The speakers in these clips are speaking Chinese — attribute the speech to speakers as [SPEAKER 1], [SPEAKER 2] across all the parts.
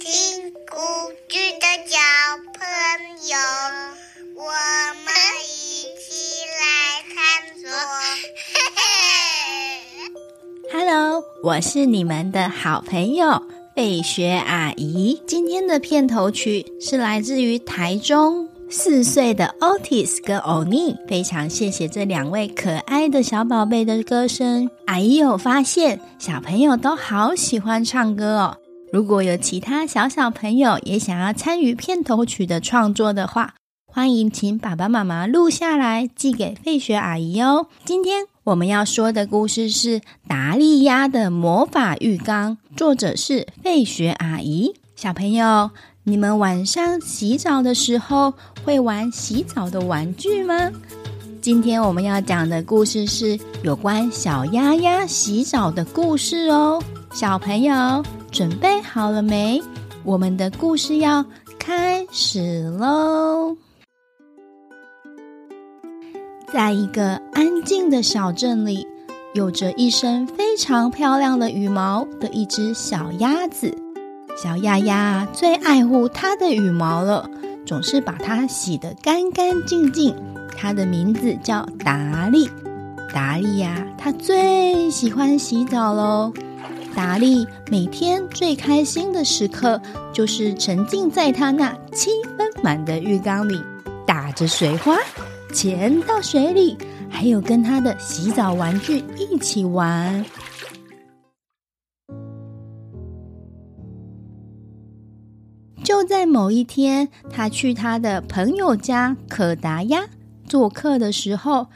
[SPEAKER 1] 听故事的小朋友，我们一起来探索。
[SPEAKER 2] Hello，我是你们的好朋友贝雪阿姨。今天的片头曲是来自于台中四岁的 Otis 跟 Oni，非常谢谢这两位可爱的小宝贝的歌声。阿姨有发现，小朋友都好喜欢唱歌哦。如果有其他小小朋友也想要参与片头曲的创作的话，欢迎请爸爸妈妈录下来寄给费雪阿姨哦。今天我们要说的故事是达利鸭的魔法浴缸，作者是费雪阿姨。小朋友。你们晚上洗澡的时候会玩洗澡的玩具吗？今天我们要讲的故事是有关小鸭鸭洗澡的故事哦。小朋友准备好了没？我们的故事要开始喽！在一个安静的小镇里，有着一身非常漂亮的羽毛的一只小鸭子。小鸭鸭最爱护它的羽毛了，总是把它洗得干干净净。它的名字叫达利。达利呀，它最喜欢洗澡喽。达利每天最开心的时刻，就是沉浸在他那七分满的浴缸里，打着水花，潜到水里，还有跟他的洗澡玩具一起玩。就在某一天，他去他的朋友家可达鸭做客的时候，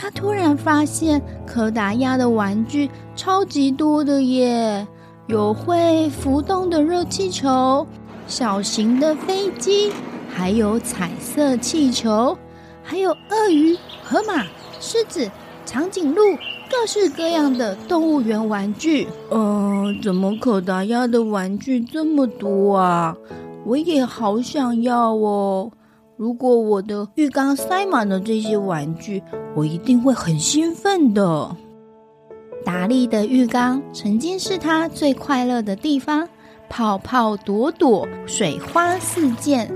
[SPEAKER 2] 他突然发现可达鸭的玩具超级多的耶！有会浮动的热气球、小型的飞机，还有彩色气球，还有鳄鱼、河马、狮子、长颈鹿，各式各样的动物园玩具。嗯、怎么可达鸭的玩具这么多啊？我也好想要哦！如果我的浴缸塞满了这些玩具，我一定会很兴奋的。达利的浴缸曾经是他最快乐的地方，泡泡朵朵，水花四溅。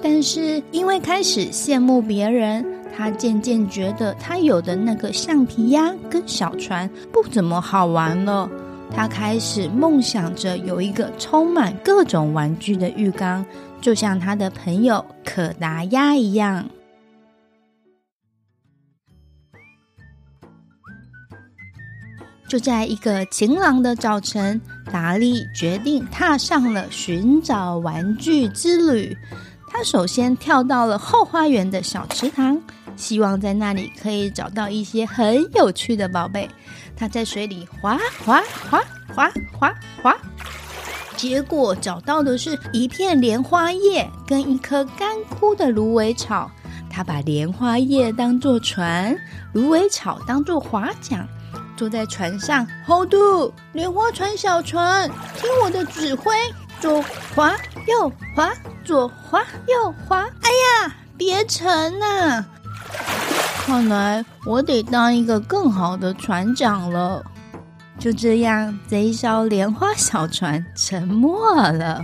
[SPEAKER 2] 但是因为开始羡慕别人，他渐渐觉得他有的那个橡皮鸭跟小船不怎么好玩了。他开始梦想着有一个充满各种玩具的浴缸，就像他的朋友可达鸭一样。就在一个晴朗的早晨，达利决定踏上了寻找玩具之旅。他首先跳到了后花园的小池塘，希望在那里可以找到一些很有趣的宝贝。他在水里滑滑滑滑滑滑，结果找到的是一片莲花叶跟一棵干枯的芦苇草。他把莲花叶当作船，芦苇草当作划桨，坐在船上，Hold 住，莲花船小船，听我的指挥，左滑右滑，左滑右滑。哎呀，别沉呐！看来我得当一个更好的船长了。就这样，这一艘莲花小船沉没了。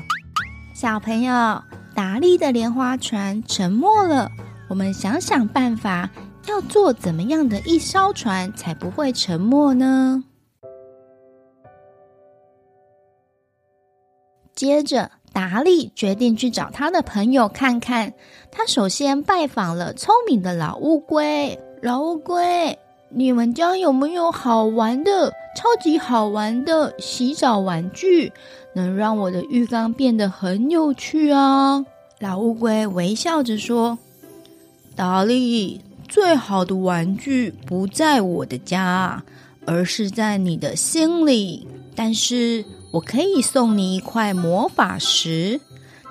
[SPEAKER 2] 小朋友，达利的莲花船沉没了。我们想想办法，要做怎么样的一艘船才不会沉没呢？接着，达利决定去找他的朋友看看。他首先拜访了聪明的老乌龟。老乌龟，你们家有没有好玩的、超级好玩的洗澡玩具，能让我的浴缸变得很有趣啊？老乌龟微笑着说：“达利，最好的玩具不在我的家，而是在你的心里。但是。”我可以送你一块魔法石，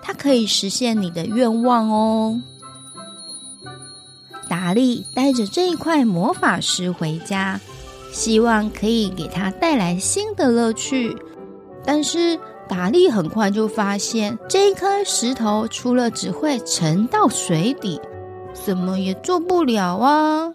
[SPEAKER 2] 它可以实现你的愿望哦。达利带着这一块魔法石回家，希望可以给他带来新的乐趣。但是达利很快就发现，这一颗石头除了只会沉到水底，什么也做不了啊。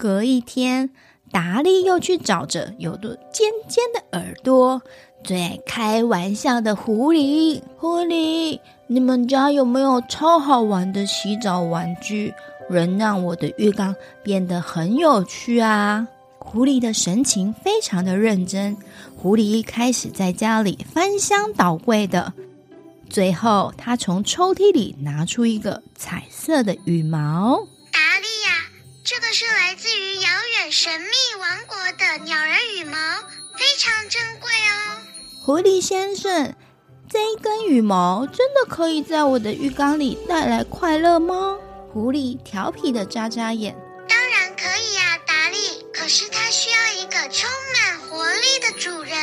[SPEAKER 2] 隔一天。达利又去找着有着尖尖的耳朵、最爱开玩笑的狐狸。狐狸，你们家有没有超好玩的洗澡玩具，能让我的浴缸变得很有趣啊？狐狸的神情非常的认真。狐狸一开始在家里翻箱倒柜的，最后他从抽屉里拿出一个彩色的羽毛。
[SPEAKER 1] 是来自于遥远神秘王国的鸟人羽毛，非常珍贵哦。
[SPEAKER 2] 狐狸先生，这一根羽毛真的可以在我的浴缸里带来快乐吗？狐狸调皮的眨眨眼当然可以呀达利可。
[SPEAKER 1] 是它需要一个充满活力的主人。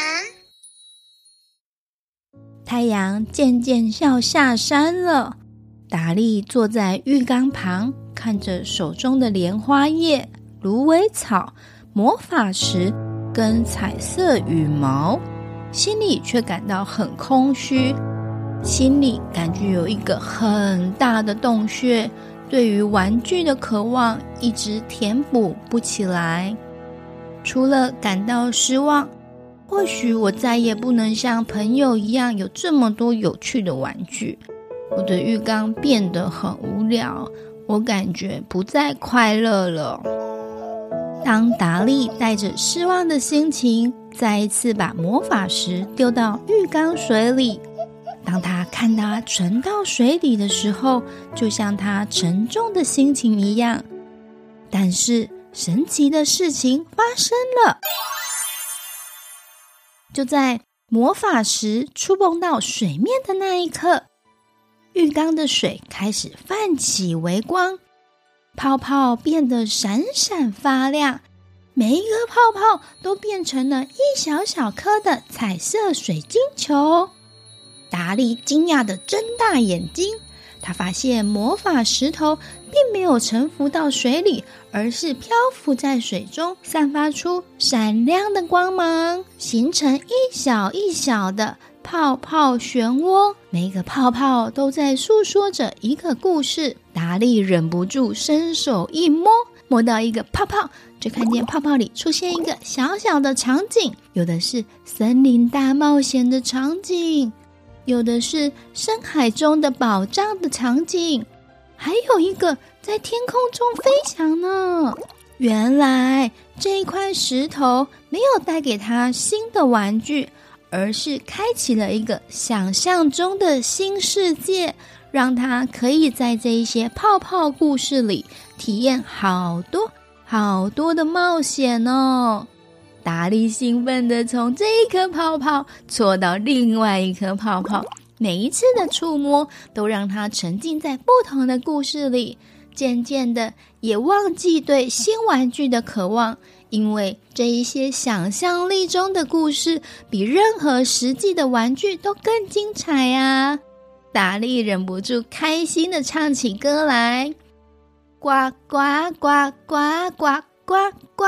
[SPEAKER 2] 太阳渐渐要下山了，达利坐在浴缸旁，看着手中的莲花叶、芦苇草、魔法石跟彩色羽毛，心里却感到很空虚，心里感觉有一个很大的洞穴，对于玩具的渴望一直填补不起来。除了感到失望，或许我再也不能像朋友一样有这么多有趣的玩具。我的浴缸变得很无聊，我感觉不再快乐了。当达利带着失望的心情再一次把魔法石丢到浴缸水里，当他看它沉到水底的时候，就像他沉重的心情一样。但是。神奇的事情发生了！就在魔法石触碰到水面的那一刻，浴缸的水开始泛起微光，泡泡变得闪闪发亮，每一个泡泡都变成了一小小颗的彩色水晶球。达利惊讶的睁大眼睛。他发现魔法石头并没有沉浮到水里，而是漂浮在水中，散发出闪亮的光芒，形成一小一小的泡泡漩涡。每个泡泡都在诉说着一个故事。达利忍不住伸手一摸，摸到一个泡泡，就看见泡泡里出现一个小小的场景，有的是森林大冒险的场景。有的是深海中的宝藏的场景，还有一个在天空中飞翔呢。原来这一块石头没有带给他新的玩具，而是开启了一个想象中的新世界，让他可以在这一些泡泡故事里体验好多好多的冒险哦。达利兴奋地从这一颗泡泡搓到另外一颗泡泡，每一次的触摸都让他沉浸在不同的故事里。渐渐的，也忘记对新玩具的渴望，因为这一些想象力中的故事比任何实际的玩具都更精彩呀！达利忍不住开心地唱起歌来：呱呱呱呱呱呱呱。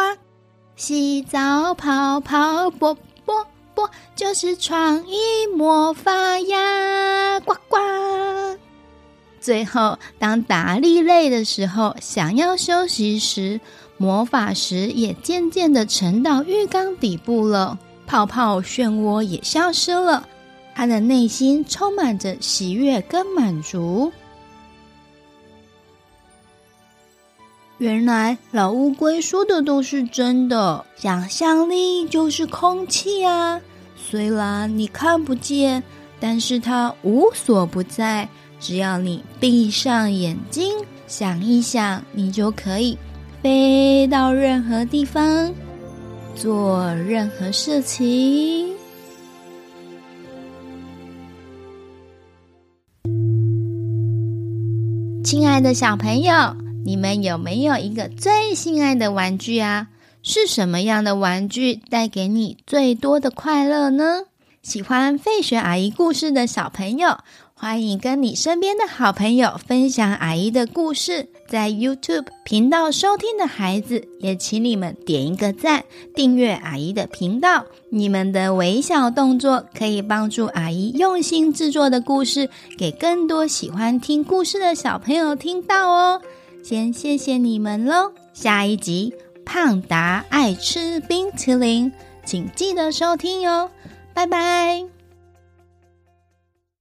[SPEAKER 2] 洗澡泡泡啵啵啵，就是创意魔法呀！呱呱。最后，当达利累的时候，想要休息时，魔法石也渐渐的沉到浴缸底部了，泡泡漩涡也消失了，他的内心充满着喜悦跟满足。原来老乌龟说的都是真的，想象力就是空气啊！虽然你看不见，但是它无所不在。只要你闭上眼睛，想一想，你就可以飞到任何地方，做任何事情。亲爱的小朋友。你们有没有一个最心爱的玩具啊？是什么样的玩具带给你最多的快乐呢？喜欢费雪阿姨故事的小朋友，欢迎跟你身边的好朋友分享阿姨的故事。在 YouTube 频道收听的孩子，也请你们点一个赞，订阅阿姨的频道。你们的微小动作可以帮助阿姨用心制作的故事，给更多喜欢听故事的小朋友听到哦。先谢谢你们喽，下一集胖达爱吃冰淇淋，请记得收听哟，拜拜。